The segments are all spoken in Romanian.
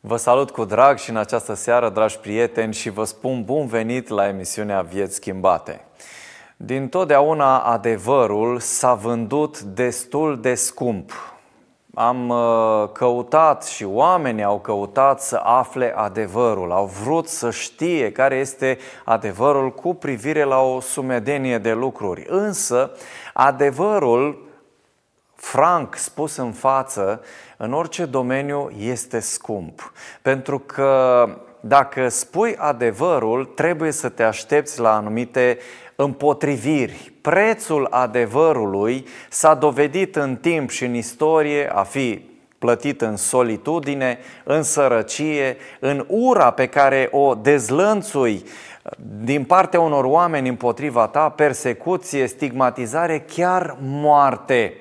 Vă salut cu drag și în această seară, dragi prieteni, și vă spun bun venit la emisiunea Vieți Schimbate. Din totdeauna adevărul s-a vândut destul de scump. Am uh, căutat și oamenii au căutat să afle adevărul, au vrut să știe care este adevărul cu privire la o sumedenie de lucruri. Însă, adevărul franc spus în față, în orice domeniu este scump. Pentru că dacă spui adevărul, trebuie să te aștepți la anumite împotriviri. Prețul adevărului s-a dovedit în timp și în istorie a fi plătit în solitudine, în sărăcie, în ura pe care o dezlănțui din partea unor oameni împotriva ta, persecuție, stigmatizare, chiar moarte.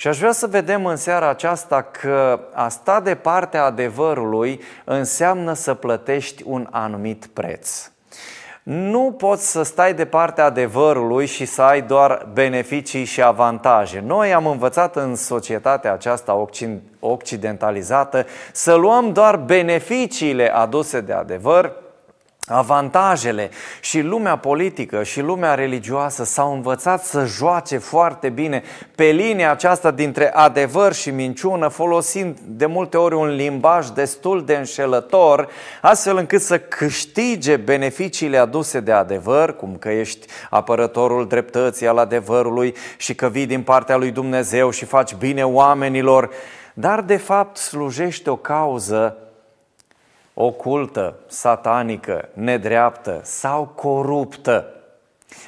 Și aș vrea să vedem în seara aceasta că a sta de partea adevărului înseamnă să plătești un anumit preț. Nu poți să stai de partea adevărului și să ai doar beneficii și avantaje. Noi am învățat în societatea aceasta occidentalizată să luăm doar beneficiile aduse de adevăr avantajele. Și lumea politică și lumea religioasă s-au învățat să joace foarte bine pe linia aceasta dintre adevăr și minciună, folosind de multe ori un limbaj destul de înșelător, astfel încât să câștige beneficiile aduse de adevăr, cum că ești apărătorul dreptății al adevărului și că vii din partea lui Dumnezeu și faci bine oamenilor, dar de fapt slujești o cauză ocultă, satanică, nedreaptă sau coruptă.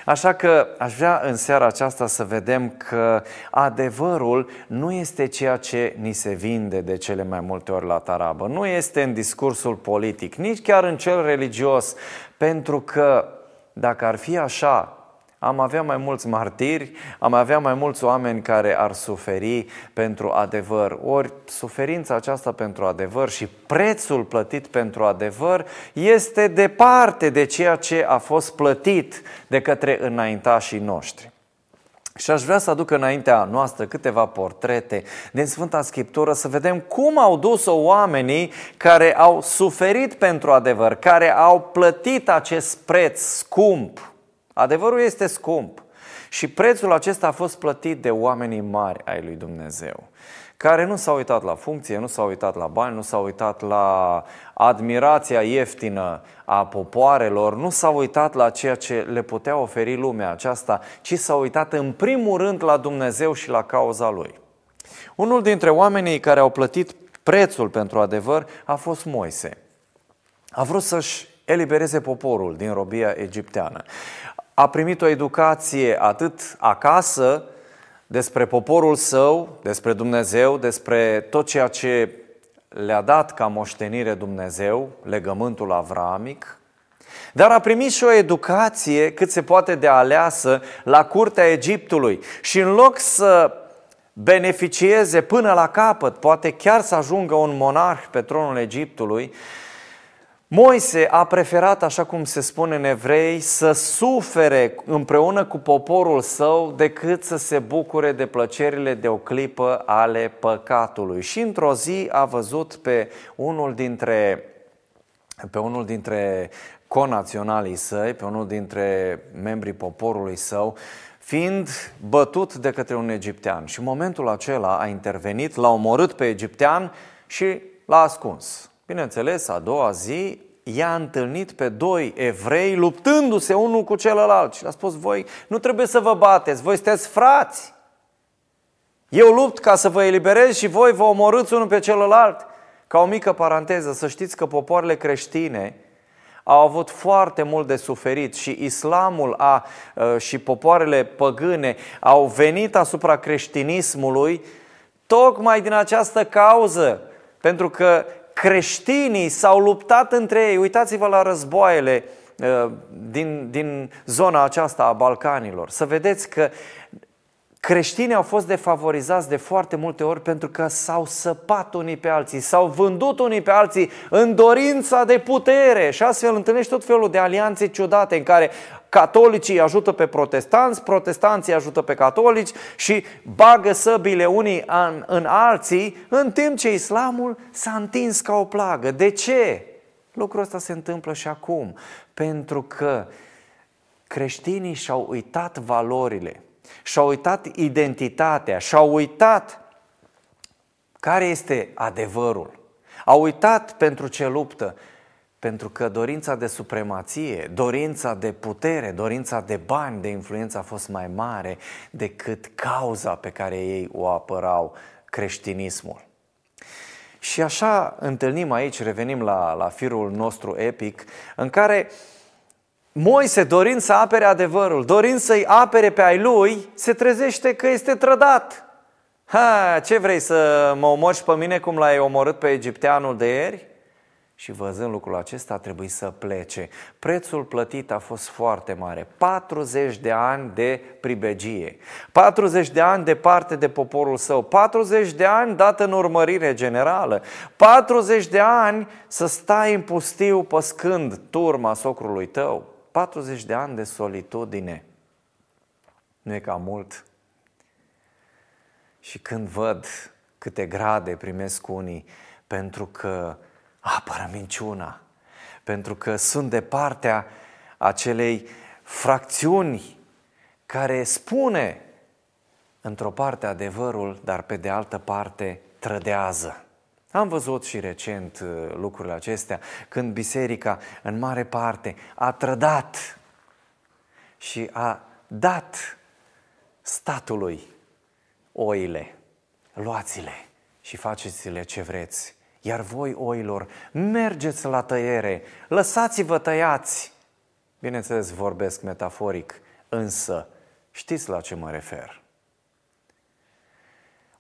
Așa că aș vrea în seara aceasta să vedem că adevărul nu este ceea ce ni se vinde de cele mai multe ori la tarabă, nu este în discursul politic, nici chiar în cel religios, pentru că dacă ar fi așa, am avea mai mulți martiri, am avea mai mulți oameni care ar suferi pentru adevăr. Ori suferința aceasta pentru adevăr și prețul plătit pentru adevăr este departe de ceea ce a fost plătit de către înaintașii noștri. Și aș vrea să aduc înaintea noastră câteva portrete din Sfânta Scriptură să vedem cum au dus-o oamenii care au suferit pentru adevăr, care au plătit acest preț scump Adevărul este scump și prețul acesta a fost plătit de oamenii mari ai lui Dumnezeu, care nu s-au uitat la funcție, nu s-au uitat la bani, nu s-au uitat la admirația ieftină a popoarelor, nu s-au uitat la ceea ce le putea oferi lumea aceasta, ci s-au uitat în primul rând la Dumnezeu și la cauza Lui. Unul dintre oamenii care au plătit prețul pentru adevăr a fost Moise. A vrut să-și elibereze poporul din robia egipteană a primit o educație atât acasă despre poporul său, despre Dumnezeu, despre tot ceea ce le-a dat ca moștenire Dumnezeu, legământul avramic, dar a primit și o educație cât se poate de aleasă la curtea Egiptului și în loc să beneficieze până la capăt, poate chiar să ajungă un monarh pe tronul Egiptului, Moise a preferat, așa cum se spune în evrei, să sufere împreună cu poporul său decât să se bucure de plăcerile de o clipă ale păcatului. Și într-o zi a văzut pe unul dintre, pe unul dintre conaționalii săi, pe unul dintre membrii poporului său, fiind bătut de către un egiptean. Și în momentul acela a intervenit, l-a omorât pe egiptean și l-a ascuns. Bineînțeles, a doua zi i-a întâlnit pe doi evrei luptându-se unul cu celălalt și le-a spus, voi nu trebuie să vă bateți, voi sunteți frați. Eu lupt ca să vă eliberez și voi vă omorâți unul pe celălalt. Ca o mică paranteză, să știți că popoarele creștine au avut foarte mult de suferit și islamul a, ă, și popoarele păgâne au venit asupra creștinismului tocmai din această cauză. Pentru că creștinii s-au luptat între ei. Uitați-vă la războaiele uh, din, din zona aceasta a Balcanilor. Să vedeți că creștinii au fost defavorizați de foarte multe ori pentru că s-au săpat unii pe alții, s-au vândut unii pe alții în dorința de putere și astfel întâlnești tot felul de alianțe ciudate în care catolicii ajută pe protestanți, protestanții ajută pe catolici și bagă săbile unii în, în alții, în timp ce islamul s-a întins ca o plagă. De ce? Lucrul ăsta se întâmplă și acum, pentru că creștinii și-au uitat valorile, și-au uitat identitatea, și-au uitat care este adevărul. Au uitat pentru ce luptă, pentru că dorința de supremație, dorința de putere, dorința de bani, de influență a fost mai mare decât cauza pe care ei o apărau, creștinismul. Și așa întâlnim aici, revenim la, la firul nostru epic, în care Moise, dorind să apere adevărul, dorind să-i apere pe ai lui, se trezește că este trădat. Ha, ce vrei să mă omori pe mine cum l-ai omorât pe egipteanul de ieri? Și văzând lucrul acesta a trebuit să plece. Prețul plătit a fost foarte mare. 40 de ani de pribegie. 40 de ani departe de poporul său. 40 de ani dat în urmărire generală. 40 de ani să stai în pustiu păscând turma socrului tău. 40 de ani de solitudine. Nu e ca mult. Și când văd câte grade primesc unii pentru că apără minciuna, pentru că sunt de partea acelei fracțiuni care spune într-o parte adevărul, dar pe de altă parte trădează. Am văzut și recent uh, lucrurile acestea, când biserica, în mare parte, a trădat și a dat statului oile, luați-le și faceți-le ce vreți. Iar voi, oilor, mergeți la tăiere, lăsați-vă tăiați. Bineînțeles, vorbesc metaforic, însă știți la ce mă refer.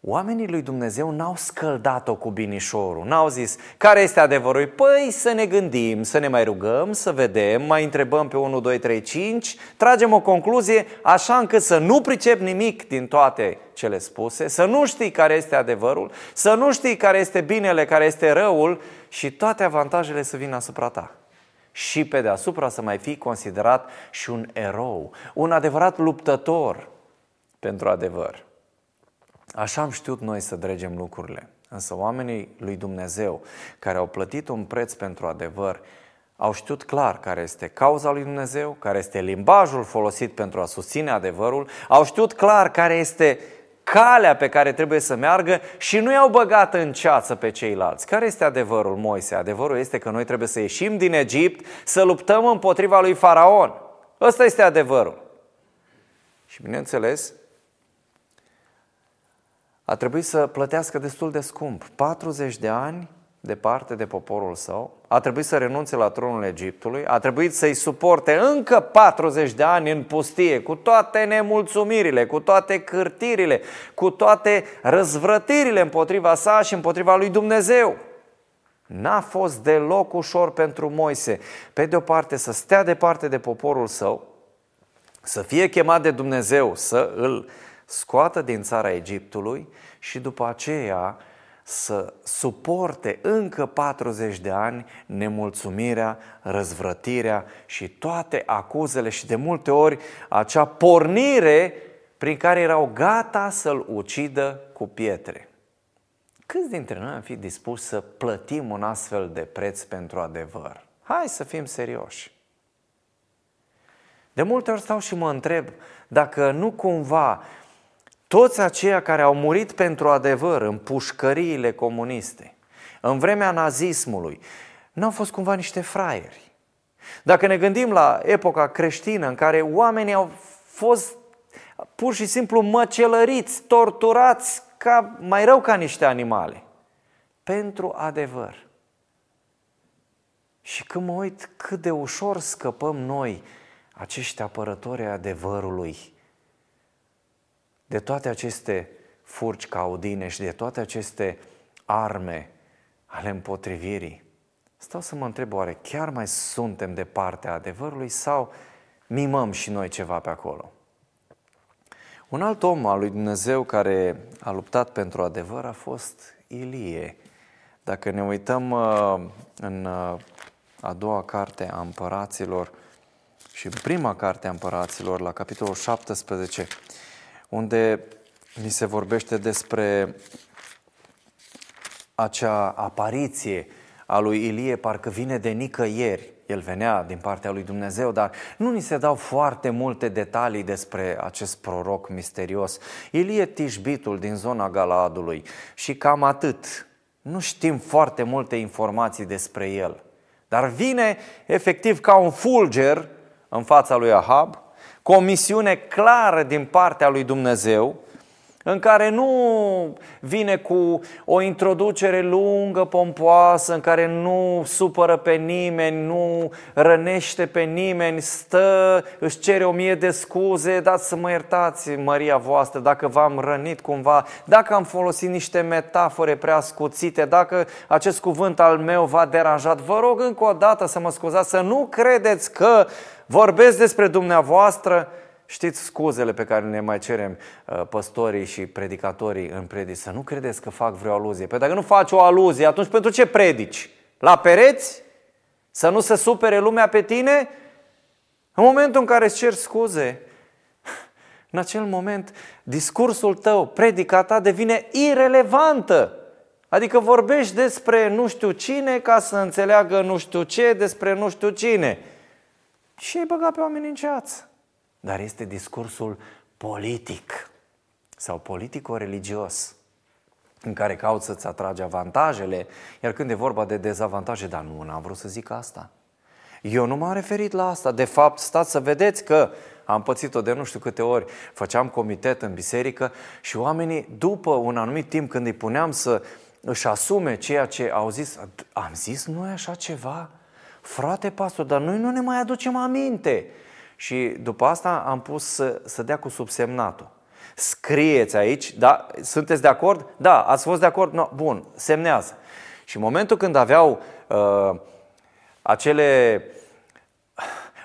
Oamenii lui Dumnezeu n-au scăldat-o cu binișorul, n-au zis care este adevărul. Păi să ne gândim, să ne mai rugăm, să vedem, mai întrebăm pe 1, 2, 3, 5, tragem o concluzie așa încât să nu pricep nimic din toate cele spuse, să nu știi care este adevărul, să nu știi care este binele, care este răul și toate avantajele să vină asupra ta. Și pe deasupra să mai fii considerat și un erou, un adevărat luptător pentru adevăr. Așa am știut noi să dregem lucrurile. Însă oamenii lui Dumnezeu, care au plătit un preț pentru adevăr, au știut clar care este cauza lui Dumnezeu, care este limbajul folosit pentru a susține adevărul, au știut clar care este calea pe care trebuie să meargă și nu i-au băgat în ceață pe ceilalți. Care este adevărul, Moise? Adevărul este că noi trebuie să ieșim din Egipt, să luptăm împotriva lui Faraon. Ăsta este adevărul. Și bineînțeles, a trebuit să plătească destul de scump. 40 de ani departe de poporul său, a trebuit să renunțe la tronul Egiptului, a trebuit să-i suporte încă 40 de ani în pustie, cu toate nemulțumirile, cu toate cârtirile, cu toate răzvrătirile împotriva sa și împotriva lui Dumnezeu. N-a fost deloc ușor pentru Moise, pe de o parte să stea departe de poporul său, să fie chemat de Dumnezeu să îl scoată din țara Egiptului și după aceea să suporte încă 40 de ani nemulțumirea, răzvrătirea și toate acuzele și de multe ori acea pornire prin care erau gata să-l ucidă cu pietre. Câți dintre noi am fi dispuși să plătim un astfel de preț pentru adevăr? Hai să fim serioși. De multe ori stau și mă întreb dacă nu cumva toți aceia care au murit pentru adevăr în pușcăriile comuniste, în vremea nazismului, nu au fost cumva niște fraieri. Dacă ne gândim la epoca creștină în care oamenii au fost pur și simplu măcelăriți, torturați ca, mai rău ca niște animale, pentru adevăr. Și când mă uit cât de ușor scăpăm noi, acești apărători adevărului, de toate aceste furci caudine și de toate aceste arme ale împotrivirii, stau să mă întreb oare chiar mai suntem de partea adevărului sau mimăm și noi ceva pe acolo? Un alt om al lui Dumnezeu care a luptat pentru adevăr a fost Ilie. Dacă ne uităm uh, în uh, a doua carte a împăraților și în prima carte a împăraților, la capitolul 17, unde ni se vorbește despre acea apariție a lui Ilie, parcă vine de nicăieri. El venea din partea lui Dumnezeu, dar nu ni se dau foarte multe detalii despre acest proroc misterios. Ilie Tișbitul din zona Galaadului și cam atât. Nu știm foarte multe informații despre el. Dar vine efectiv ca un fulger în fața lui Ahab, cu o misiune clară din partea lui Dumnezeu, în care nu vine cu o introducere lungă, pompoasă, în care nu supără pe nimeni, nu rănește pe nimeni, stă, își cere o mie de scuze, dați să mă iertați, Maria voastră, dacă v-am rănit cumva, dacă am folosit niște metafore prea scuțite, dacă acest cuvânt al meu v-a deranjat, vă rog încă o dată să mă scuzați, să nu credeți că vorbesc despre dumneavoastră, Știți scuzele pe care ne mai cerem uh, păstorii și predicatorii în predici? Să nu credeți că fac vreo aluzie. Păi dacă nu faci o aluzie, atunci pentru ce predici? La pereți? Să nu se supere lumea pe tine? În momentul în care îți cer scuze, în acel moment discursul tău, predica ta devine irelevantă. Adică vorbești despre nu știu cine ca să înțeleagă nu știu ce despre nu știu cine. Și ai băgat pe oameni în ceață dar este discursul politic sau politico-religios în care cauți să-ți atragi avantajele, iar când e vorba de dezavantaje, dar nu, n-am vrut să zic asta. Eu nu m-am referit la asta. De fapt, stați să vedeți că am pățit-o de nu știu câte ori, făceam comitet în biserică și oamenii, după un anumit timp, când îi puneam să își asume ceea ce au zis, am zis noi așa ceva? Frate pastor, dar noi nu ne mai aducem aminte. Și după asta am pus să, să dea cu subsemnatul. Scrieți aici, da? Sunteți de acord? Da, ați fost de acord? No, bun, semnează. Și în momentul când aveau uh, acele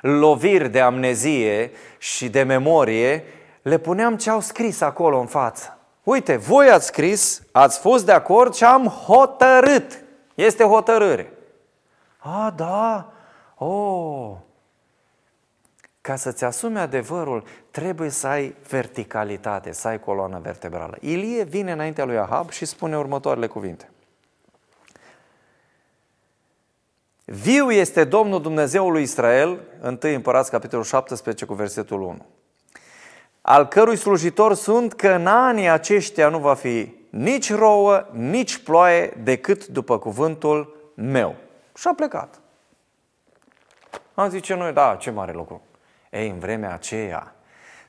loviri de amnezie și de memorie, le puneam ce au scris acolo în față. Uite, voi ați scris, ați fost de acord și am hotărât. Este hotărâre. A, da, oh, ca să-ți asumi adevărul, trebuie să ai verticalitate, să ai coloană vertebrală. Ilie vine înaintea lui Ahab și spune următoarele cuvinte. Viu este Domnul Dumnezeul lui Israel, 1 Împărați, capitolul 17, cu versetul 1, al cărui slujitor sunt că în anii aceștia nu va fi nici rouă, nici ploaie, decât după cuvântul meu. Și a plecat. Am zice noi, da, ce mare lucru. Ei, în vremea aceea,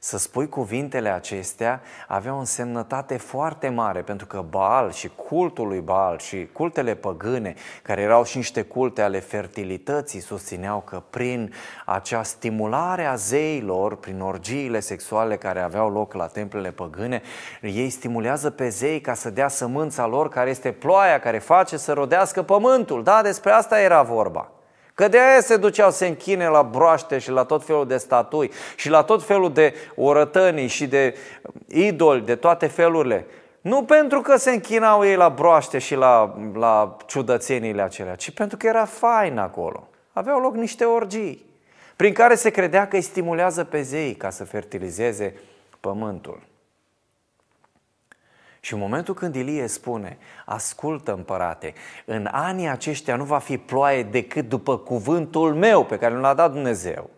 să spui cuvintele acestea avea o însemnătate foarte mare, pentru că Baal și cultul lui Baal și cultele păgâne, care erau și niște culte ale fertilității, susțineau că prin acea stimulare a zeilor, prin orgiile sexuale care aveau loc la templele păgâne, ei stimulează pe zei ca să dea sămânța lor, care este ploaia care face să rodească pământul. Da, despre asta era vorba. Că de aia se duceau să închine la broaște și la tot felul de statui și la tot felul de orătănii și de idoli, de toate felurile. Nu pentru că se închinau ei la broaște și la, la ciudățenile acelea, ci pentru că era fain acolo. Aveau loc niște orgii, prin care se credea că îi stimulează pe zei ca să fertilizeze pământul. Și în momentul când Ilie spune, ascultă împărate, în anii aceștia nu va fi ploaie decât după cuvântul meu pe care l-a dat Dumnezeu.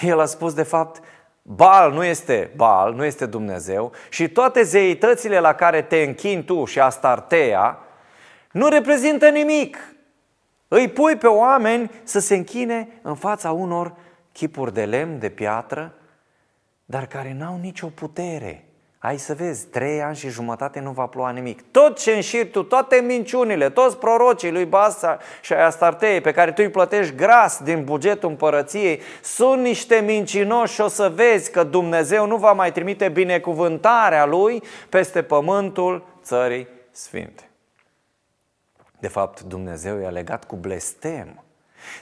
El a spus de fapt, Baal nu este Baal, nu este Dumnezeu și toate zeitățile la care te închini tu și Astartea nu reprezintă nimic. Îi pui pe oameni să se închine în fața unor chipuri de lemn, de piatră, dar care n-au nicio putere. Ai să vezi, trei ani și jumătate nu va ploua nimic. Tot ce înșiri tu, toate minciunile, toți prorocii lui Basa și ai Astartei pe care tu îi plătești gras din bugetul împărăției, sunt niște mincinoși și o să vezi că Dumnezeu nu va mai trimite binecuvântarea lui peste pământul țării sfinte. De fapt, Dumnezeu i-a legat cu blestem.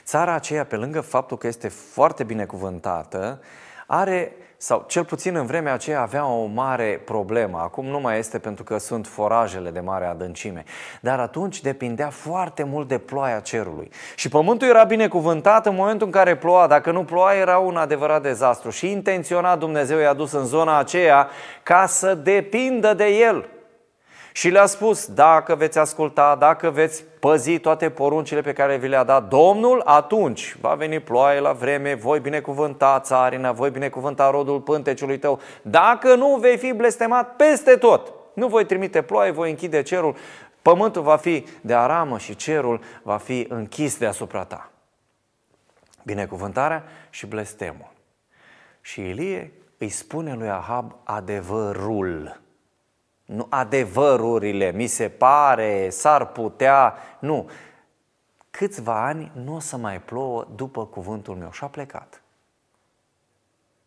Țara aceea, pe lângă faptul că este foarte binecuvântată, are sau cel puțin în vremea aceea avea o mare problemă. Acum nu mai este pentru că sunt forajele de mare adâncime. Dar atunci depindea foarte mult de ploaia cerului. Și pământul era binecuvântat în momentul în care ploua. Dacă nu ploua, era un adevărat dezastru. Și intenționat Dumnezeu i-a dus în zona aceea ca să depindă de el. Și le-a spus, dacă veți asculta, dacă veți păzi toate poruncile pe care vi le-a dat Domnul, atunci va veni ploaie la vreme, voi binecuvânta țarina, voi binecuvânta rodul pânteciului tău. Dacă nu, vei fi blestemat peste tot. Nu voi trimite ploaie, voi închide cerul, pământul va fi de aramă și cerul va fi închis deasupra ta. Binecuvântarea și blestemul. Și Ilie îi spune lui Ahab adevărul nu adevărurile, mi se pare, s-ar putea, nu. Câțiva ani nu o să mai plouă după cuvântul meu și a plecat.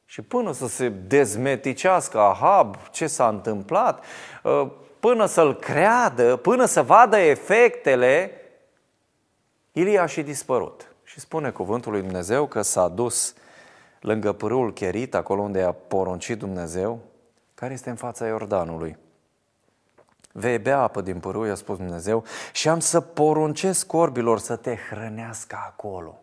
Și până să se dezmeticească Ahab ce s-a întâmplat, ă, până să-l creadă, până să vadă efectele, Ilie a și dispărut. Și spune cuvântul lui Dumnezeu că s-a dus lângă pârâul Cherit, acolo unde a poruncit Dumnezeu, care este în fața Iordanului. Vei bea apă din pârâu, i-a spus Dumnezeu, și am să poruncesc corbilor să te hrănească acolo.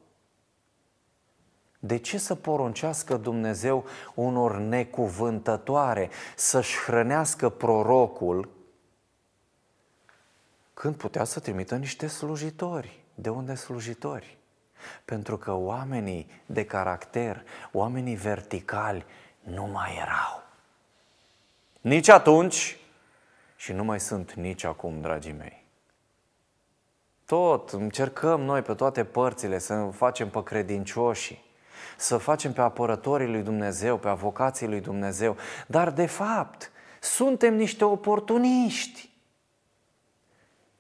De ce să poruncească Dumnezeu unor necuvântătoare să-și hrănească prorocul când putea să trimită niște slujitori? De unde slujitori? Pentru că oamenii de caracter, oamenii verticali nu mai erau. Nici atunci, și nu mai sunt nici acum, dragii mei. Tot încercăm noi pe toate părțile să facem pe credincioși, să facem pe apărătorii lui Dumnezeu, pe avocații lui Dumnezeu, dar de fapt suntem niște oportuniști.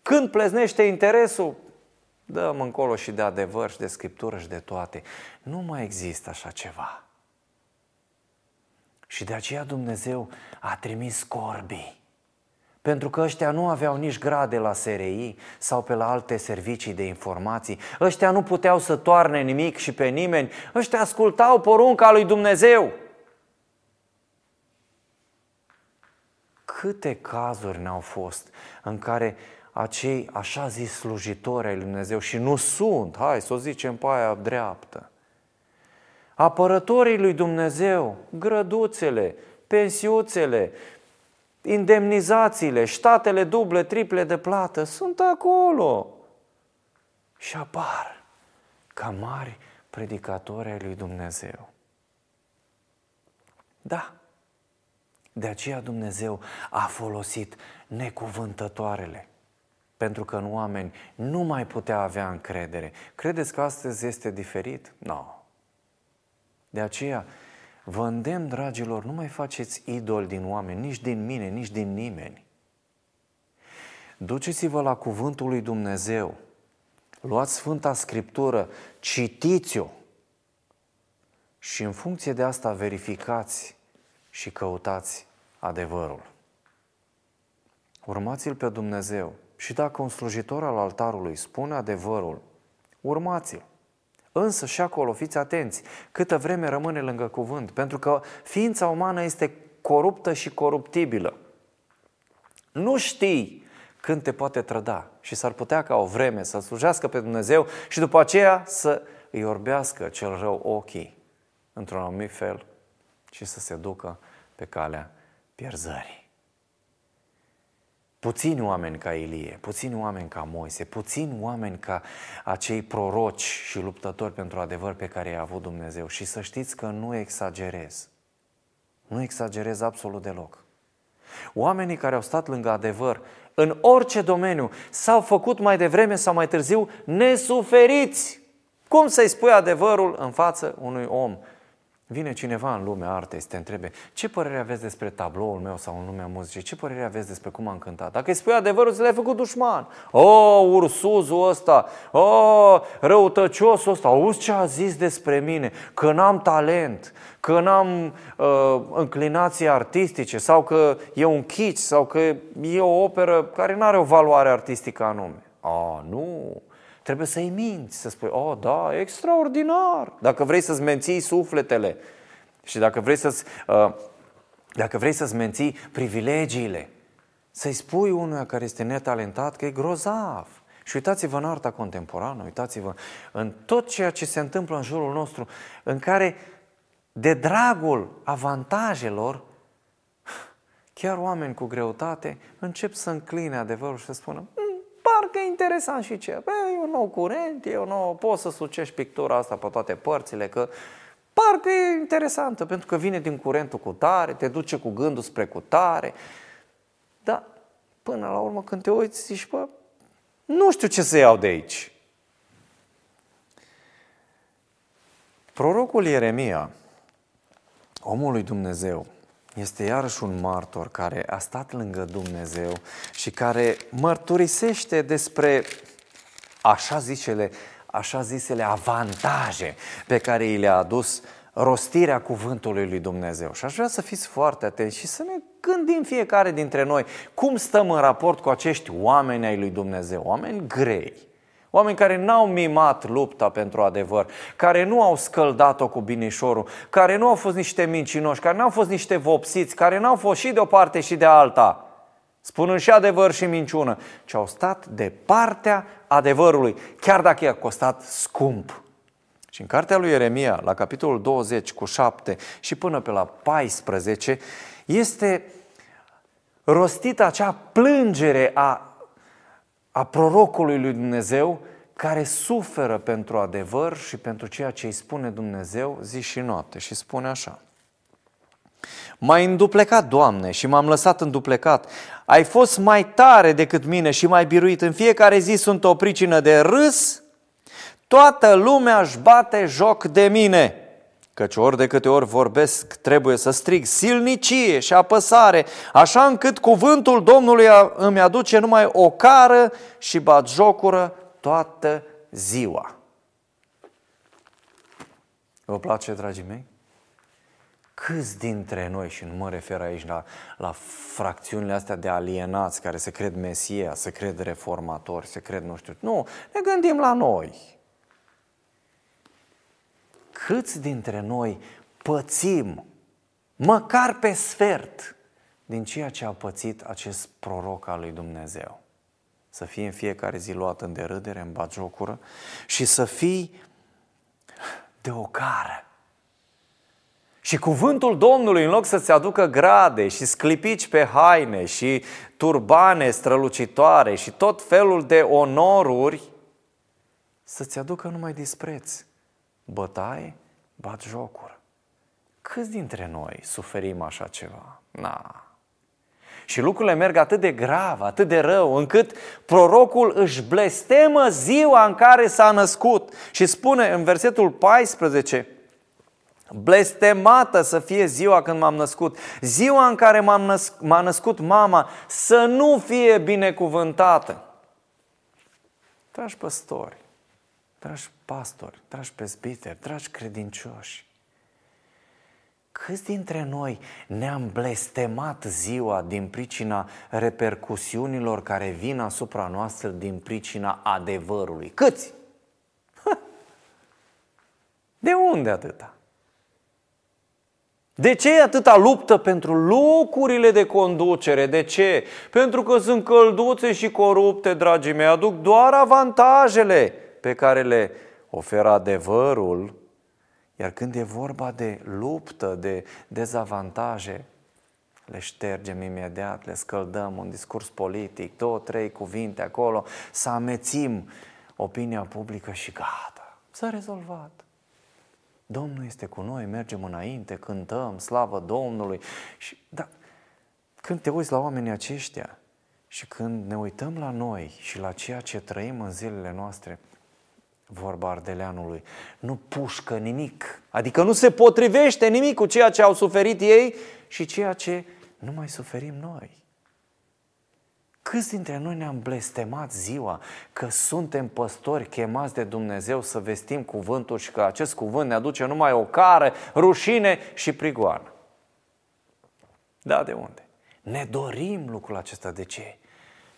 Când pleznește interesul, dăm încolo și de adevăr și de scriptură și de toate. Nu mai există așa ceva. Și de aceea Dumnezeu a trimis corbii pentru că ăștia nu aveau nici grade la SRI sau pe la alte servicii de informații. Ăștia nu puteau să toarne nimic și pe nimeni. Ăștia ascultau porunca lui Dumnezeu. Câte cazuri ne-au fost în care acei așa zis slujitori ai lui Dumnezeu și nu sunt, hai să o zicem pe aia dreaptă, apărătorii lui Dumnezeu, grăduțele, pensiuțele, indemnizațiile, ștatele duble, triple de plată sunt acolo. Și apar ca mari predicatori ai lui Dumnezeu. Da, de aceea Dumnezeu a folosit necuvântătoarele. Pentru că în oameni nu mai putea avea încredere. Credeți că astăzi este diferit? Nu. No. De aceea Vă îndemn, dragilor, nu mai faceți idol din oameni, nici din mine, nici din nimeni. Duceți-vă la cuvântul lui Dumnezeu, luați Sfânta Scriptură, citiți-o și în funcție de asta verificați și căutați adevărul. Urmați-l pe Dumnezeu și dacă un slujitor al altarului spune adevărul, urmați-l. Însă și acolo fiți atenți câtă vreme rămâne lângă cuvânt, pentru că ființa umană este coruptă și coruptibilă. Nu știi când te poate trăda și s-ar putea ca o vreme să slujească pe Dumnezeu și după aceea să îi orbească cel rău ochii într-un anumit fel și să se ducă pe calea pierzării. Puțini oameni ca Ilie, puțini oameni ca Moise, puțini oameni ca acei proroci și luptători pentru adevăr pe care i-a avut Dumnezeu. Și să știți că nu exagerez. Nu exagerez absolut deloc. Oamenii care au stat lângă adevăr în orice domeniu s-au făcut mai devreme sau mai târziu nesuferiți. Cum să-i spui adevărul în față unui om Vine cineva în lumea artei să te întrebe ce părere aveți despre tabloul meu sau în lumea muzicii, ce părere aveți despre cum am cântat. Dacă îi spui adevărul, ți l-ai făcut dușman. O, oh, ursuzul ăsta, o, oh, răutăciosul ăsta, auzi ce a zis despre mine, că n-am talent, că n-am uh, înclinații artistice sau că e un kitsch sau că e o operă care nu are o valoare artistică anume. A, nu, Trebuie să-i minți, să spui, oh, da, extraordinar. Dacă vrei să-ți menții sufletele, Și dacă vrei să-ți, uh, dacă vrei să-ți menții privilegiile, să-i spui unuia care este netalentat că e grozav. Și uitați-vă în arta contemporană, uitați-vă în tot ceea ce se întâmplă în jurul nostru, în care de dragul avantajelor, chiar oameni cu greutate încep să încline adevărul și să spună mm, parcă e interesant și ce, Bă, e un nou curent, e un nou, poți să sucești pictura asta pe toate părțile, că parcă e interesantă, pentru că vine din curentul cu tare, te duce cu gândul spre cu tare, dar până la urmă când te uiți, zici, bă, nu știu ce să iau de aici. Prorocul Ieremia, omul lui Dumnezeu, este iarăși un martor care a stat lângă Dumnezeu și care mărturisește despre așa zisele, așa zisele avantaje pe care i le-a adus rostirea cuvântului lui Dumnezeu. Și aș vrea să fiți foarte atenți și să ne gândim fiecare dintre noi cum stăm în raport cu acești oameni ai lui Dumnezeu, oameni grei, oameni care n-au mimat lupta pentru adevăr, care nu au scăldat-o cu binișorul, care nu au fost niște mincinoși, care nu au fost niște vopsiți, care n-au fost și de o parte și de alta, spunând și adevăr și minciună, ci au stat de partea adevărului, chiar dacă i-a costat scump. Și în cartea lui Ieremia, la capitolul 20 cu 7 și până pe la 14, este rostită acea plângere a, a prorocului lui Dumnezeu care suferă pentru adevăr și pentru ceea ce îi spune Dumnezeu zi și noapte. Și spune așa. M-ai înduplecat, Doamne, și m-am lăsat înduplecat. Ai fost mai tare decât mine și mai biruit. În fiecare zi sunt o pricină de râs Toată lumea își bate joc de mine, căci ori de câte ori vorbesc trebuie să strig silnicie și apăsare, așa încât cuvântul Domnului îmi aduce numai o cară și bat jocură toată ziua. Vă place, dragii mei? Câți dintre noi, și nu mă refer aici la, la fracțiunile astea de alienați care se cred Mesia, se cred reformatori, se cred nu știu, nu, ne gândim la noi câți dintre noi pățim, măcar pe sfert, din ceea ce a pățit acest proroc al lui Dumnezeu. Să fie în fiecare zi luat în derâdere, în bagiocură și să fii de o cară. Și cuvântul Domnului, în loc să-ți aducă grade și sclipici pe haine și turbane strălucitoare și tot felul de onoruri, să-ți aducă numai dispreț bătaie, bat jocuri. Câți dintre noi suferim așa ceva? Na. Și lucrurile merg atât de grav, atât de rău, încât prorocul își blestemă ziua în care s-a născut. Și spune în versetul 14, blestemată să fie ziua când m-am născut, ziua în care m-am născ- m-a născut mama, să nu fie binecuvântată. Dragi păstori, dragi pastori, dragi prezbiteri, dragi credincioși, câți dintre noi ne-am blestemat ziua din pricina repercusiunilor care vin asupra noastră din pricina adevărului? Câți? De unde atâta? De ce e atâta luptă pentru locurile de conducere? De ce? Pentru că sunt călduțe și corupte, dragii mei, aduc doar avantajele pe care le oferă adevărul, iar când e vorba de luptă, de dezavantaje, le ștergem imediat, le scăldăm un discurs politic, două, trei cuvinte acolo, să amețim opinia publică și gata, s-a rezolvat. Domnul este cu noi, mergem înainte, cântăm, slavă Domnului. Și, da, când te uiți la oamenii aceștia și când ne uităm la noi și la ceea ce trăim în zilele noastre, vorba ardeleanului, nu pușcă nimic, adică nu se potrivește nimic cu ceea ce au suferit ei și ceea ce nu mai suferim noi. Câți dintre noi ne-am blestemat ziua că suntem păstori chemați de Dumnezeu să vestim cuvântul și că acest cuvânt ne aduce numai o cară, rușine și prigoană? Da, de unde? Ne dorim lucrul acesta. De ce?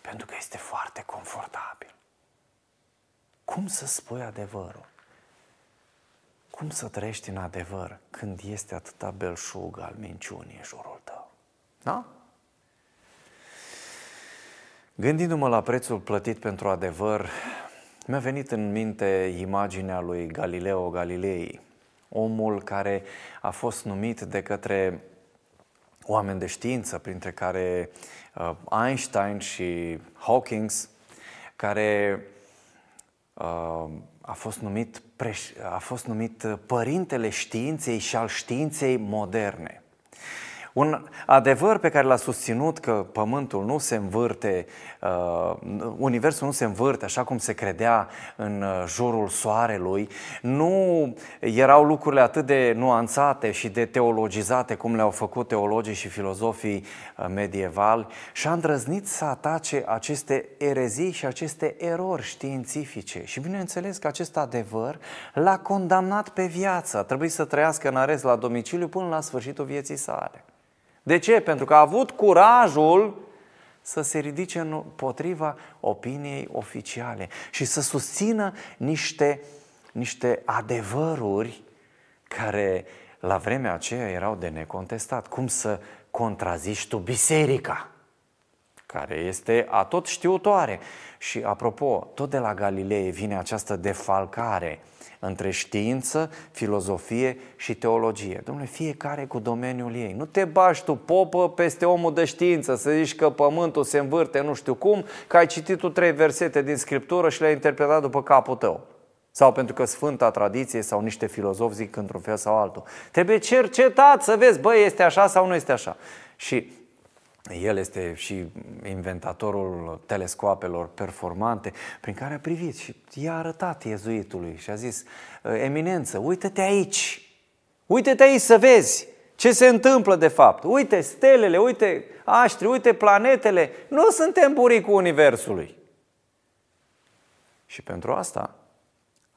Pentru că este foarte confortabil. Cum să spui adevărul? Cum să trăiești în adevăr când este atâta belșug al minciunii în jurul tău? Da? Gândindu-mă la prețul plătit pentru adevăr, mi-a venit în minte imaginea lui Galileo Galilei, omul care a fost numit de către oameni de știință, printre care uh, Einstein și Hawkins, care uh, a fost numit, preș- a fost numit părintele științei și al științei moderne. Un adevăr pe care l-a susținut că Pământul nu se învârte, uh, Universul nu se învârte așa cum se credea în uh, jurul Soarelui, nu erau lucrurile atât de nuanțate și de teologizate cum le-au făcut teologii și filozofii uh, medievali și a îndrăznit să atace aceste erezii și aceste erori științifice. Și bineînțeles că acest adevăr l-a condamnat pe viață. A trebuit să trăiască în arest la domiciliu până la sfârșitul vieții sale. De ce? Pentru că a avut curajul să se ridice împotriva opiniei oficiale și să susțină niște, niște adevăruri care la vremea aceea erau de necontestat. Cum să contrazici tu biserica, care este atot știutoare. Și apropo, tot de la Galilee vine această defalcare între știință, filozofie și teologie. Domnule, fiecare cu domeniul ei. Nu te bași tu, popă, peste omul de știință, să zici că pământul se învârte nu știu cum, că ai citit tu trei versete din Scriptură și le-ai interpretat după capul tău. Sau pentru că Sfânta Tradiție sau niște filozofi zic într-un fel sau altul. Trebuie cercetat să vezi, băi, este așa sau nu este așa. Și el este și inventatorul telescoapelor performante prin care a privit și i-a arătat iezuitului și a zis, eminență, uite-te aici, uite-te aici să vezi ce se întâmplă de fapt. Uite stelele, uite aștri, uite planetele, nu suntem buricul Universului. Și pentru asta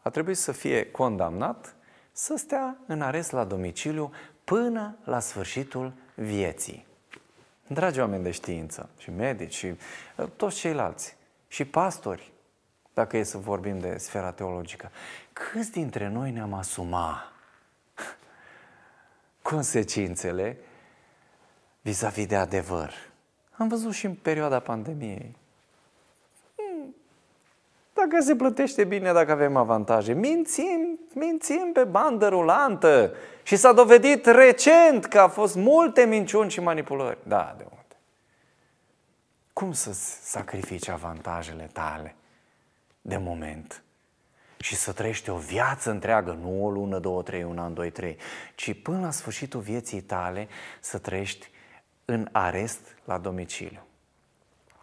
a trebuit să fie condamnat să stea în arest la domiciliu până la sfârșitul vieții. Dragi oameni de știință și medici și uh, toți ceilalți și pastori, dacă e să vorbim de sfera teologică, câți dintre noi ne-am asumat consecințele vis-a-vis de adevăr? Am văzut și în perioada pandemiei. Hmm. Dacă se plătește bine, dacă avem avantaje, mințim, mințim pe bandă rulantă. Și s-a dovedit recent că a fost multe minciuni și manipulări. Da, de unde? Cum să-ți sacrifici avantajele tale de moment? Și să trăiești o viață întreagă, nu o lună, două, trei, un an, doi, trei, ci până la sfârșitul vieții tale să trăiești în arest la domiciliu.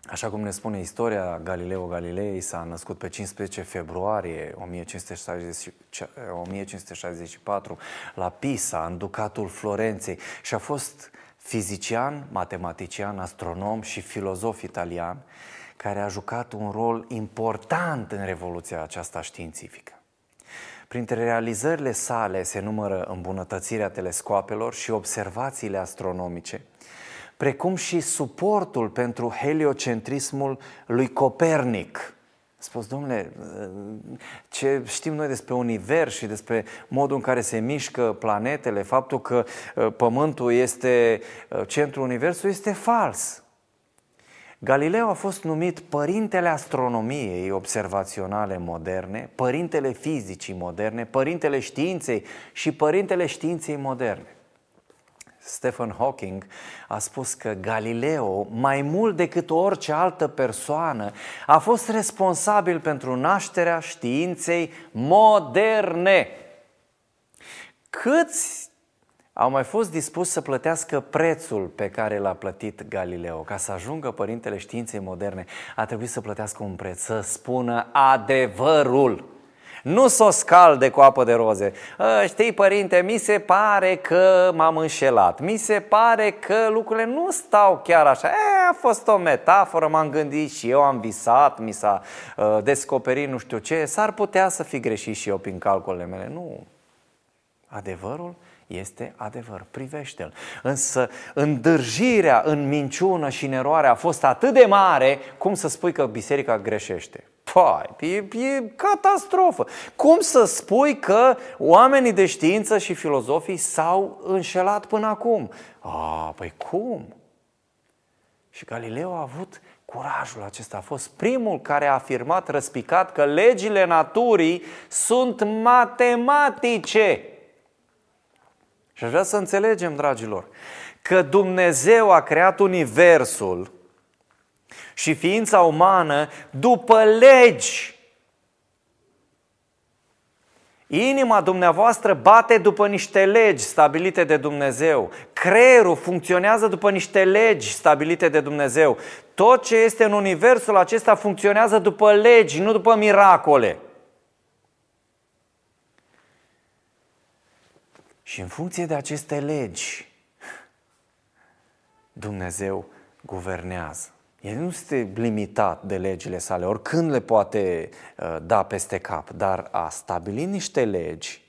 Așa cum ne spune istoria, Galileo Galilei s-a născut pe 15 februarie 1564 la Pisa, în Ducatul Florenței și a fost fizician, matematician, astronom și filozof italian care a jucat un rol important în revoluția aceasta științifică. Printre realizările sale se numără îmbunătățirea telescoapelor și observațiile astronomice, precum și suportul pentru heliocentrismul lui Copernic. A spus, domnule, ce știm noi despre univers și despre modul în care se mișcă planetele, faptul că uh, Pământul este uh, centrul universului, este fals. Galileo a fost numit părintele astronomiei observaționale moderne, părintele fizicii moderne, părintele științei și părintele științei moderne. Stephen Hawking a spus că Galileo, mai mult decât orice altă persoană, a fost responsabil pentru nașterea științei moderne. Câți au mai fost dispuși să plătească prețul pe care l-a plătit Galileo. Ca să ajungă părintele științei moderne, a trebuit să plătească un preț, să spună adevărul. Nu să o scalde cu apă de roze. A, știi, părinte, mi se pare că m-am înșelat. Mi se pare că lucrurile nu stau chiar așa. E, a fost o metaforă, m-am gândit și eu, am visat, mi s-a uh, descoperit nu știu ce. S-ar putea să fi greșit și eu prin calculele mele. Nu. Adevărul este adevăr, privește-l. Însă îndârjirea în minciună și în eroare a fost atât de mare, cum să spui că biserica greșește. Păi, e, e catastrofă. Cum să spui că oamenii de știință și filozofii s-au înșelat până acum? A, păi cum? Și Galileo a avut curajul acesta. A fost primul care a afirmat răspicat că legile naturii sunt matematice. Și aș vrea să înțelegem, dragilor, că Dumnezeu a creat Universul și ființa umană după legi. Inima dumneavoastră bate după niște legi stabilite de Dumnezeu. Creierul funcționează după niște legi stabilite de Dumnezeu. Tot ce este în universul acesta funcționează după legi, nu după miracole. Și în funcție de aceste legi, Dumnezeu guvernează. El nu este limitat de legile sale, oricând le poate uh, da peste cap, dar a stabilit niște legi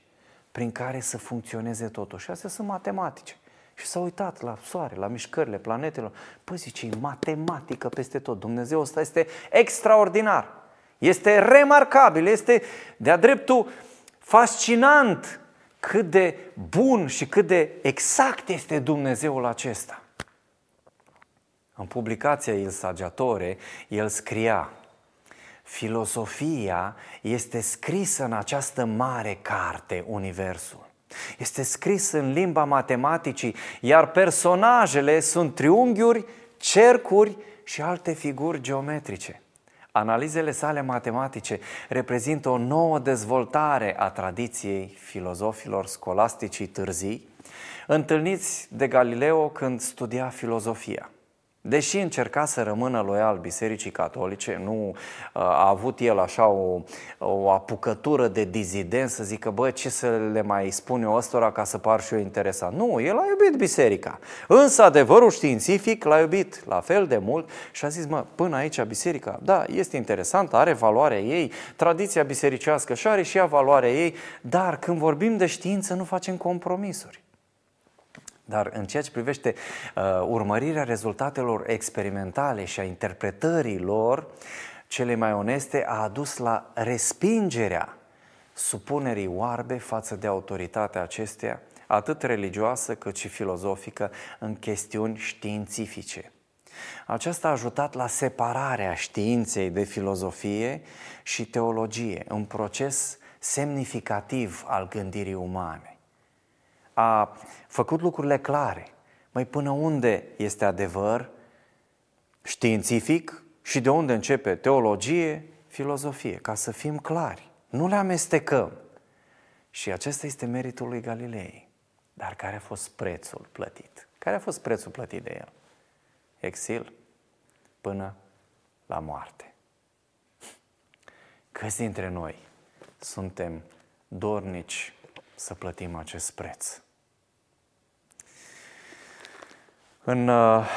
prin care să funcționeze totul. Și astea sunt matematice. Și s-a uitat la soare, la mișcările planetelor. Păi zice, e matematică peste tot. Dumnezeu ăsta este extraordinar. Este remarcabil, este de-a dreptul fascinant cât de bun și cât de exact este Dumnezeul acesta. În publicația Il Saggiatore, el scria Filosofia este scrisă în această mare carte, Universul. Este scris în limba matematicii, iar personajele sunt triunghiuri, cercuri și alte figuri geometrice. Analizele sale matematice reprezintă o nouă dezvoltare a tradiției filozofilor scolasticii târzii, întâlniți de Galileo când studia filozofia. Deși încerca să rămână loial Bisericii Catolice, nu uh, a avut el așa o, o apucătură de dizident să zică, bă, ce să le mai spun eu ăstora ca să par și eu interesat. Nu, el a iubit biserica. Însă adevărul științific l-a iubit la fel de mult și a zis, mă, până aici biserica, da, este interesant, are valoarea ei, tradiția bisericească și are și ea valoarea ei, dar când vorbim de știință nu facem compromisuri. Dar în ceea ce privește uh, urmărirea rezultatelor experimentale și a interpretării lor, cele mai oneste a adus la respingerea supunerii oarbe față de autoritatea acesteia, atât religioasă cât și filozofică, în chestiuni științifice. Aceasta a ajutat la separarea științei de filozofie și teologie, un proces semnificativ al gândirii umane a făcut lucrurile clare. Mai până unde este adevăr științific și de unde începe teologie, filozofie, ca să fim clari. Nu le amestecăm. Și acesta este meritul lui Galilei. Dar care a fost prețul plătit? Care a fost prețul plătit de el? Exil până la moarte. Câți dintre noi suntem dornici să plătim acest preț? În uh,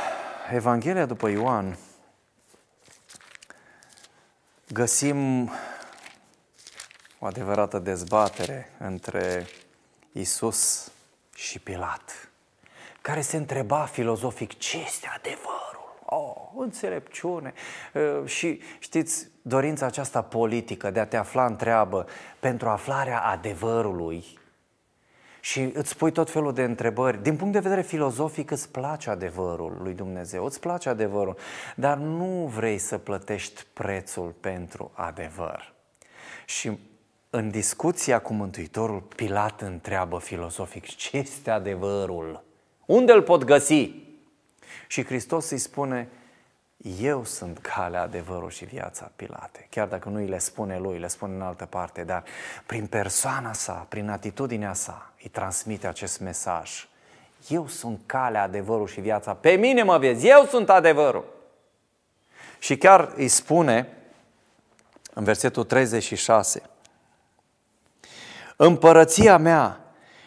Evanghelia după Ioan găsim o adevărată dezbatere între Isus și Pilat, care se întreba filozofic ce este adevărul. Oh, înțelepciune. Uh, și știți, dorința aceasta politică de a te afla în treabă pentru aflarea adevărului și îți pui tot felul de întrebări. Din punct de vedere filozofic îți place adevărul lui Dumnezeu, îți place adevărul, dar nu vrei să plătești prețul pentru adevăr. Și în discuția cu Mântuitorul, Pilat întreabă filozofic, ce este adevărul? Unde îl pot găsi? Și Hristos îi spune, eu sunt calea, adevărul și viața Pilate. Chiar dacă nu îi le spune lui, le spune în altă parte, dar prin persoana sa, prin atitudinea sa, îi transmite acest mesaj. Eu sunt calea, adevărul și viața. Pe mine mă vezi, eu sunt adevărul. Și chiar îi spune în versetul 36, Împărăția mea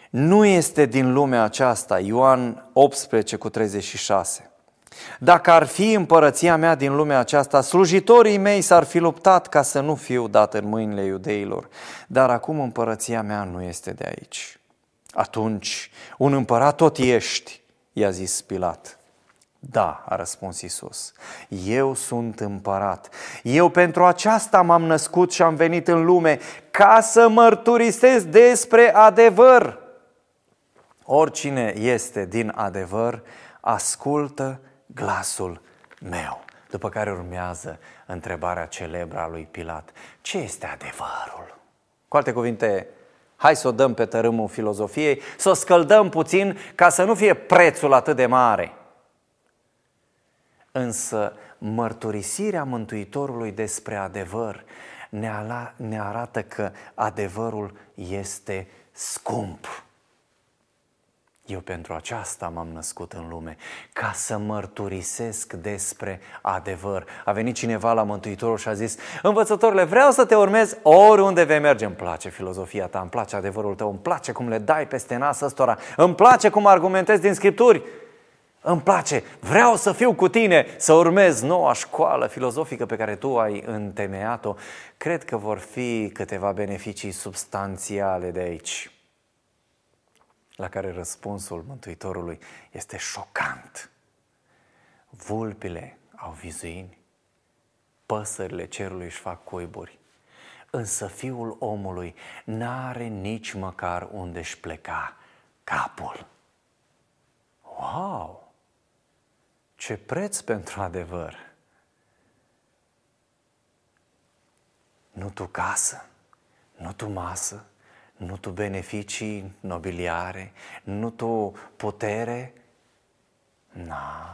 nu este din lumea aceasta, Ioan 18 cu 36. Dacă ar fi împărăția mea din lumea aceasta, slujitorii mei s-ar fi luptat ca să nu fiu dat în mâinile iudeilor, dar acum împărăția mea nu este de aici. Atunci, un împărat tot ești, i-a zis Pilat. Da, a răspuns Isus. Eu sunt împărat. Eu pentru aceasta m-am născut și am venit în lume ca să mărturisesc despre adevăr. Oricine este din adevăr, ascultă glasul meu. După care urmează întrebarea celebră a lui Pilat. Ce este adevărul? Cu alte cuvinte, hai să o dăm pe tărâmul filozofiei, să o scăldăm puțin ca să nu fie prețul atât de mare. Însă mărturisirea Mântuitorului despre adevăr ne arată că adevărul este scump. Eu pentru aceasta m-am născut în lume, ca să mărturisesc despre adevăr. A venit cineva la Mântuitorul și a zis, învățătorile, vreau să te urmez oriunde vei merge. Îmi place filozofia ta, îmi place adevărul tău, îmi place cum le dai peste nas ăstora, îmi place cum argumentezi din Scripturi. Îmi place, vreau să fiu cu tine, să urmez noua școală filozofică pe care tu ai întemeiat-o. Cred că vor fi câteva beneficii substanțiale de aici la care răspunsul Mântuitorului este șocant. Vulpile au vizuini, păsările cerului își fac cuiburi, însă fiul omului n-are nici măcar unde își pleca capul. Wow! Ce preț pentru adevăr! Nu tu casă, nu tu masă, nu tu beneficii nobiliare, nu tu putere. Na.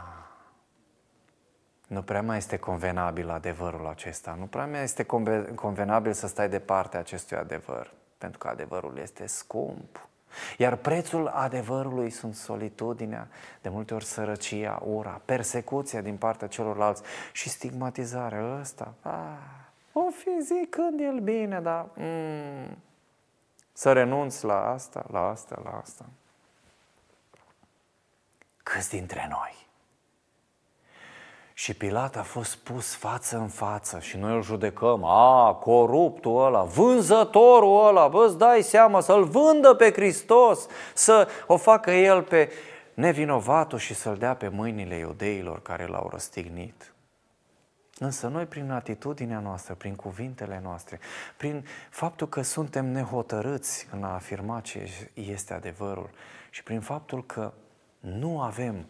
Nu prea mai este convenabil adevărul acesta, nu prea mai este convenabil să stai de partea acestui adevăr, pentru că adevărul este scump. Iar prețul adevărului sunt solitudinea, de multe ori sărăcia, ura, persecuția din partea celorlalți și stigmatizarea ăsta. Ah, o fi zi când el bine, dar mm, să renunți la asta, la asta, la asta. Câți dintre noi? Și Pilat a fost pus față în față și noi îl judecăm. A, coruptul ăla, vânzătorul ăla, bă, îți dai seama să-l vândă pe Hristos, să o facă el pe nevinovatul și să-l dea pe mâinile iudeilor care l-au răstignit. Însă noi, prin atitudinea noastră, prin cuvintele noastre, prin faptul că suntem nehotărâți în a afirma ce este adevărul și prin faptul că nu avem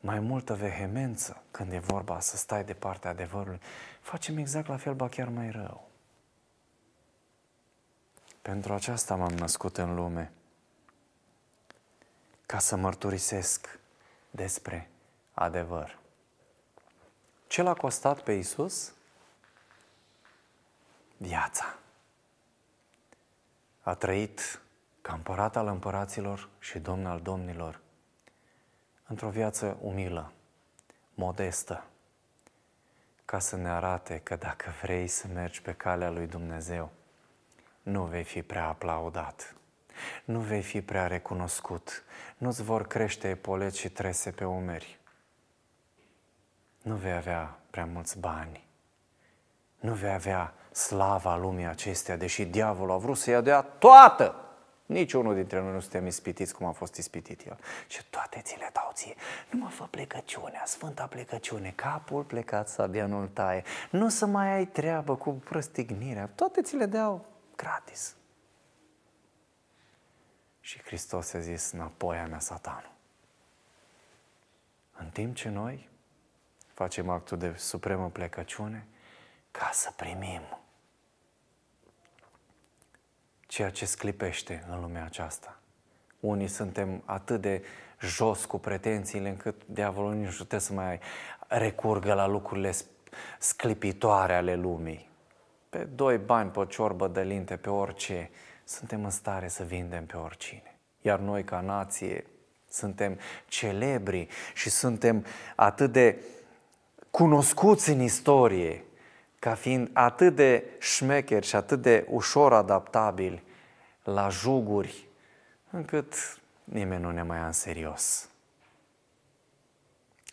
mai multă vehemență când e vorba să stai de partea adevărului, facem exact la fel, ba chiar mai rău. Pentru aceasta m-am născut în lume, ca să mărturisesc despre adevăr. Ce l-a costat pe Isus? Viața. A trăit ca împărat al împăraților și domn al domnilor, într-o viață umilă, modestă, ca să ne arate că dacă vrei să mergi pe calea lui Dumnezeu, nu vei fi prea aplaudat, nu vei fi prea recunoscut, nu-ți vor crește epoleți și trese pe umeri, nu vei avea prea mulți bani, nu vei avea slava lumii acestea, deși diavolul a vrut să ia dea toată. Nici unul dintre noi nu suntem ispitiți cum a fost ispitit el. Și toate ți le dau ție. Nu mă fă plecăciunea, sfânta plecăciune, capul plecat sabia nu-l taie. Nu să mai ai treabă cu prăstignirea, toate ți le dau gratis. Și Hristos a zis, înapoi a mea satanul. În timp ce noi facem actul de supremă plecăciune ca să primim ceea ce sclipește în lumea aceasta. Unii suntem atât de jos cu pretențiile încât diavolul nu știu să mai recurgă la lucrurile sclipitoare ale lumii. Pe doi bani, pe o ciorbă de linte, pe orice, suntem în stare să vindem pe oricine. Iar noi, ca nație, suntem celebri și suntem atât de cunoscuți în istorie ca fiind atât de șmecheri și atât de ușor adaptabili la juguri, încât nimeni nu ne mai ia în serios.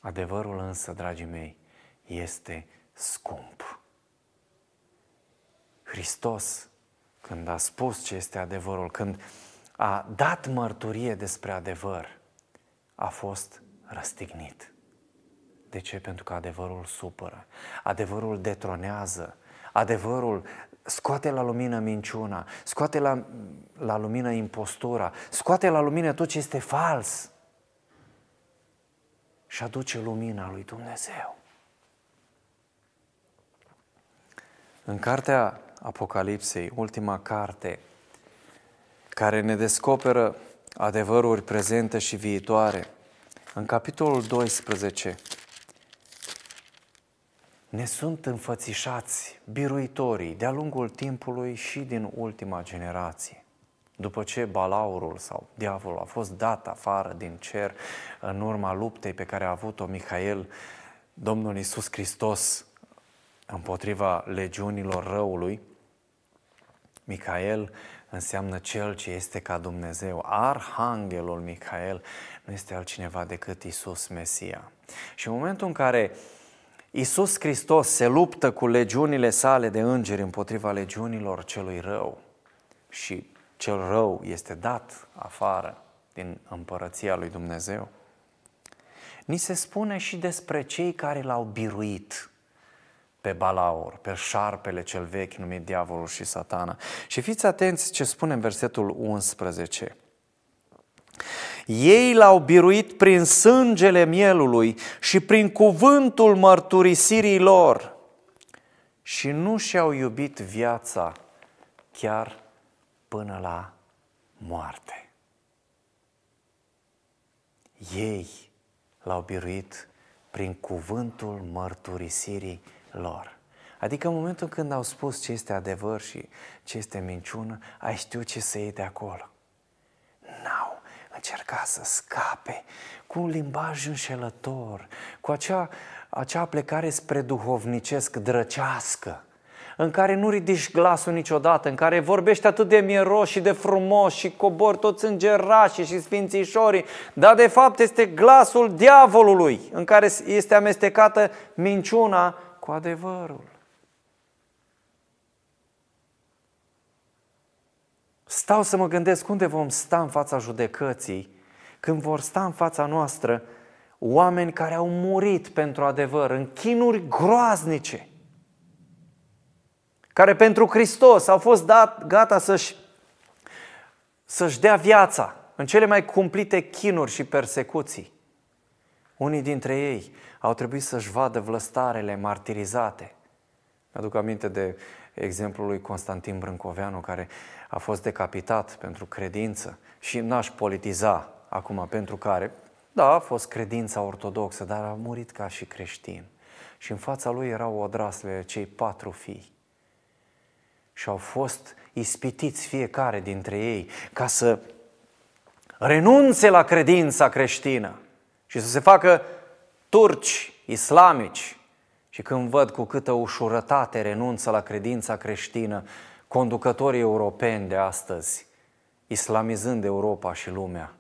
Adevărul însă, dragii mei, este scump. Hristos, când a spus ce este adevărul, când a dat mărturie despre adevăr, a fost răstignit De ce? Pentru că adevărul supără. Adevărul detronează. Adevărul scoate la lumină minciuna, scoate la, la lumină impostura, scoate la lumină tot ce este fals și aduce lumina lui Dumnezeu. În cartea Apocalipsei, ultima carte, care ne descoperă adevăruri prezente și viitoare, în capitolul 12, ne sunt înfățișați biruitorii de-a lungul timpului și din ultima generație. După ce balaurul sau diavolul a fost dat afară din cer în urma luptei pe care a avut-o Mihail, Domnul Iisus Hristos împotriva legiunilor răului, Michael înseamnă cel ce este ca Dumnezeu. Arhanghelul Michael nu este altcineva decât Isus Mesia. Și în momentul în care Isus Hristos se luptă cu legiunile sale de îngeri împotriva legiunilor celui rău și cel rău este dat afară din împărăția lui Dumnezeu. Ni se spune și despre cei care l-au biruit pe Balaur, pe șarpele cel vechi numit diavolul și satana. Și fiți atenți ce spune în versetul 11. Ei l-au biruit prin sângele mielului și prin cuvântul mărturisirii lor și nu și-au iubit viața chiar până la moarte. Ei l-au biruit prin cuvântul mărturisirii lor. Adică în momentul când au spus ce este adevăr și ce este minciună, ai știut ce să iei de acolo. N-au încercat să scape cu un limbaj înșelător, cu acea, acea plecare spre duhovnicesc drăcească, în care nu ridici glasul niciodată, în care vorbești atât de mieros și de frumos și cobor toți îngerașii și sfințișorii, dar de fapt este glasul diavolului în care este amestecată minciuna cu adevărul. Stau să mă gândesc unde vom sta în fața judecății, când vor sta în fața noastră oameni care au murit pentru adevăr, în chinuri groaznice, care pentru Hristos au fost dat, gata să-și, să-și dea viața în cele mai cumplite chinuri și persecuții. Unii dintre ei au trebuit să-și vadă vlăstarele martirizate. Mi-aduc aminte de exemplul lui Constantin Brâncoveanu, care a fost decapitat pentru credință și n-aș politiza acum pentru care, da, a fost credința ortodoxă, dar a murit ca și creștin. Și în fața lui erau odrasle cei patru fii. Și au fost ispitiți fiecare dintre ei ca să renunțe la credința creștină și să se facă turci islamici și când văd cu câtă ușurătate renunță la credința creștină conducătorii europeni de astăzi, islamizând Europa și lumea,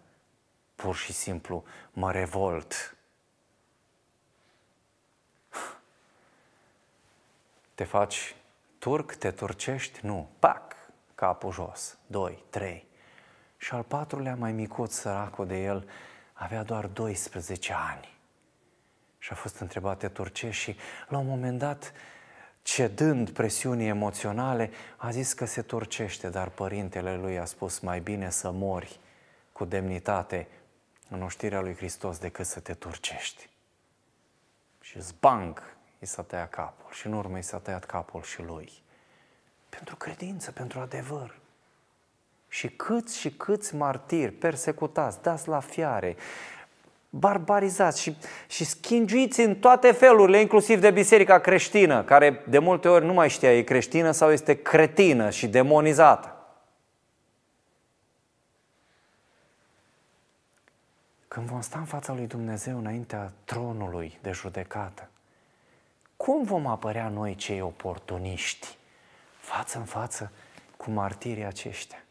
pur și simplu mă revolt. Te faci turc, te turcești? Nu. Pac, capul jos. Doi, trei. Și al patrulea, mai micuț, săracul de el, avea doar 12 ani și a fost întrebat de turcești și la un moment dat, cedând presiunii emoționale, a zis că se turcește, dar părintele lui a spus mai bine să mori cu demnitate în oștirea lui Hristos decât să te turcești. Și zbang, i s-a tăiat capul și în urmă i s-a tăiat capul și lui. Pentru credință, pentru adevăr. Și câți și câți martiri persecutați, dați la fiare, barbarizați și, și schingiuiți în toate felurile, inclusiv de biserica creștină, care de multe ori nu mai știa e creștină sau este cretină și demonizată. Când vom sta în fața lui Dumnezeu înaintea tronului de judecată, cum vom apărea noi cei oportuniști față în față cu martirii aceștia?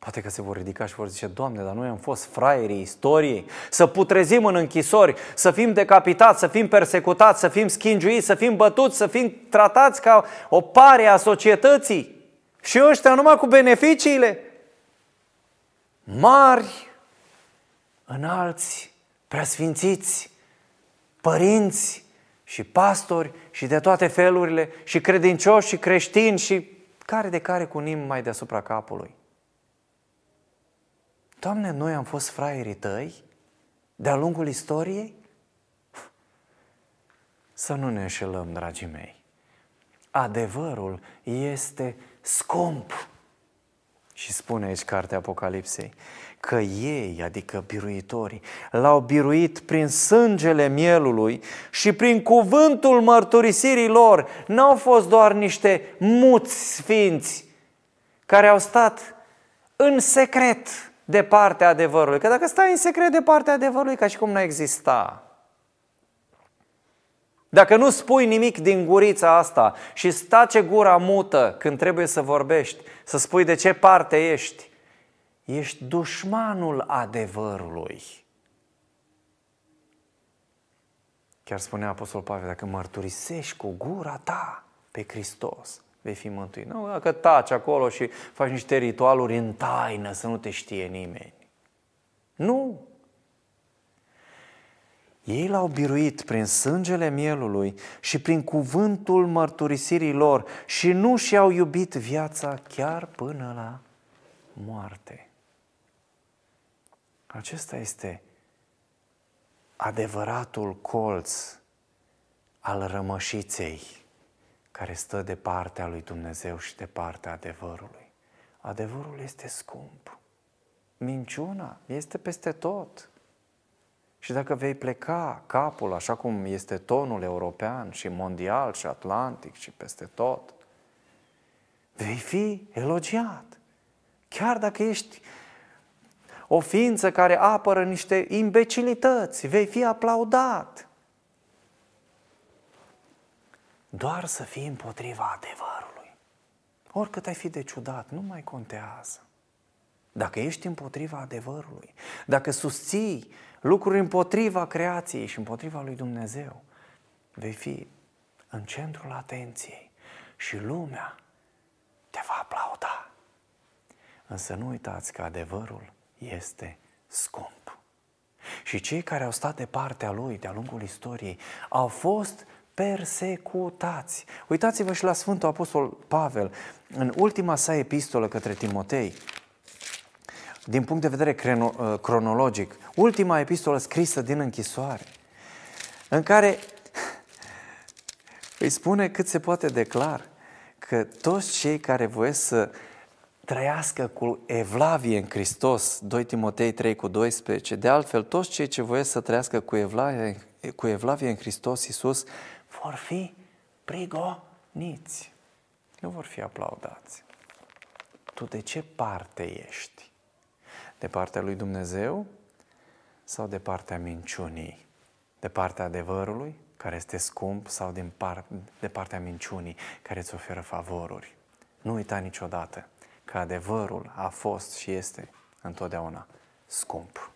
Poate că se vor ridica și vor zice, Doamne, dar noi am fost fraierii istoriei, să putrezim în închisori, să fim decapitați, să fim persecutați, să fim schingiuiți, să fim bătuți, să fim tratați ca o pare a societății. Și ăștia numai cu beneficiile mari, înalți, preasfințiți, părinți și pastori și de toate felurile și credincioși și creștini și care de care cu nim mai deasupra capului. Doamne, noi am fost fraierii tăi de-a lungul istoriei? Să nu ne înșelăm, dragii mei. Adevărul este scump. Și spune aici cartea Apocalipsei că ei, adică biruitorii, l-au biruit prin sângele mielului și prin cuvântul mărturisirii lor. N-au fost doar niște muți sfinți care au stat în secret de partea adevărului. Că dacă stai în secret de partea adevărului, ca și cum nu exista. Dacă nu spui nimic din gurița asta și stace gura mută când trebuie să vorbești, să spui de ce parte ești, ești dușmanul adevărului. Chiar spunea Apostol Pavel, dacă mărturisești cu gura ta pe Hristos, vei fi mântuit. Nu, dacă taci acolo și faci niște ritualuri în taină, să nu te știe nimeni. Nu! Ei l-au biruit prin sângele mielului și prin cuvântul mărturisirii lor și nu și-au iubit viața chiar până la moarte. Acesta este adevăratul colț al rămășiței care stă de partea lui Dumnezeu și de partea adevărului. Adevărul este scump. Minciuna este peste tot. Și dacă vei pleca capul, așa cum este tonul european și mondial și atlantic și peste tot, vei fi elogiat. Chiar dacă ești o ființă care apără niște imbecilități, vei fi aplaudat. Doar să fii împotriva adevărului. Oricât ai fi de ciudat, nu mai contează. Dacă ești împotriva adevărului, dacă susții lucruri împotriva creației și împotriva lui Dumnezeu, vei fi în centrul atenției și lumea te va aplauda. Însă nu uitați că adevărul este scump. Și cei care au stat de partea lui de-a lungul istoriei au fost persecutați. Uitați-vă și la Sfântul Apostol Pavel, în ultima sa epistolă către Timotei, din punct de vedere uh, cronologic, ultima epistolă scrisă din închisoare, în care îi spune cât se poate declar că toți cei care voiesc să trăiască cu evlavie în Hristos, 2 Timotei 3 cu 12, de altfel toți cei ce voiesc să trăiască cu evlavie, cu evlavie în Hristos Iisus vor fi prigoniți, nu vor fi aplaudați. Tu de ce parte ești? De partea lui Dumnezeu sau de partea minciunii? De partea adevărului, care este scump, sau din par- de partea minciunii, care îți oferă favoruri? Nu uita niciodată că adevărul a fost și este întotdeauna scump.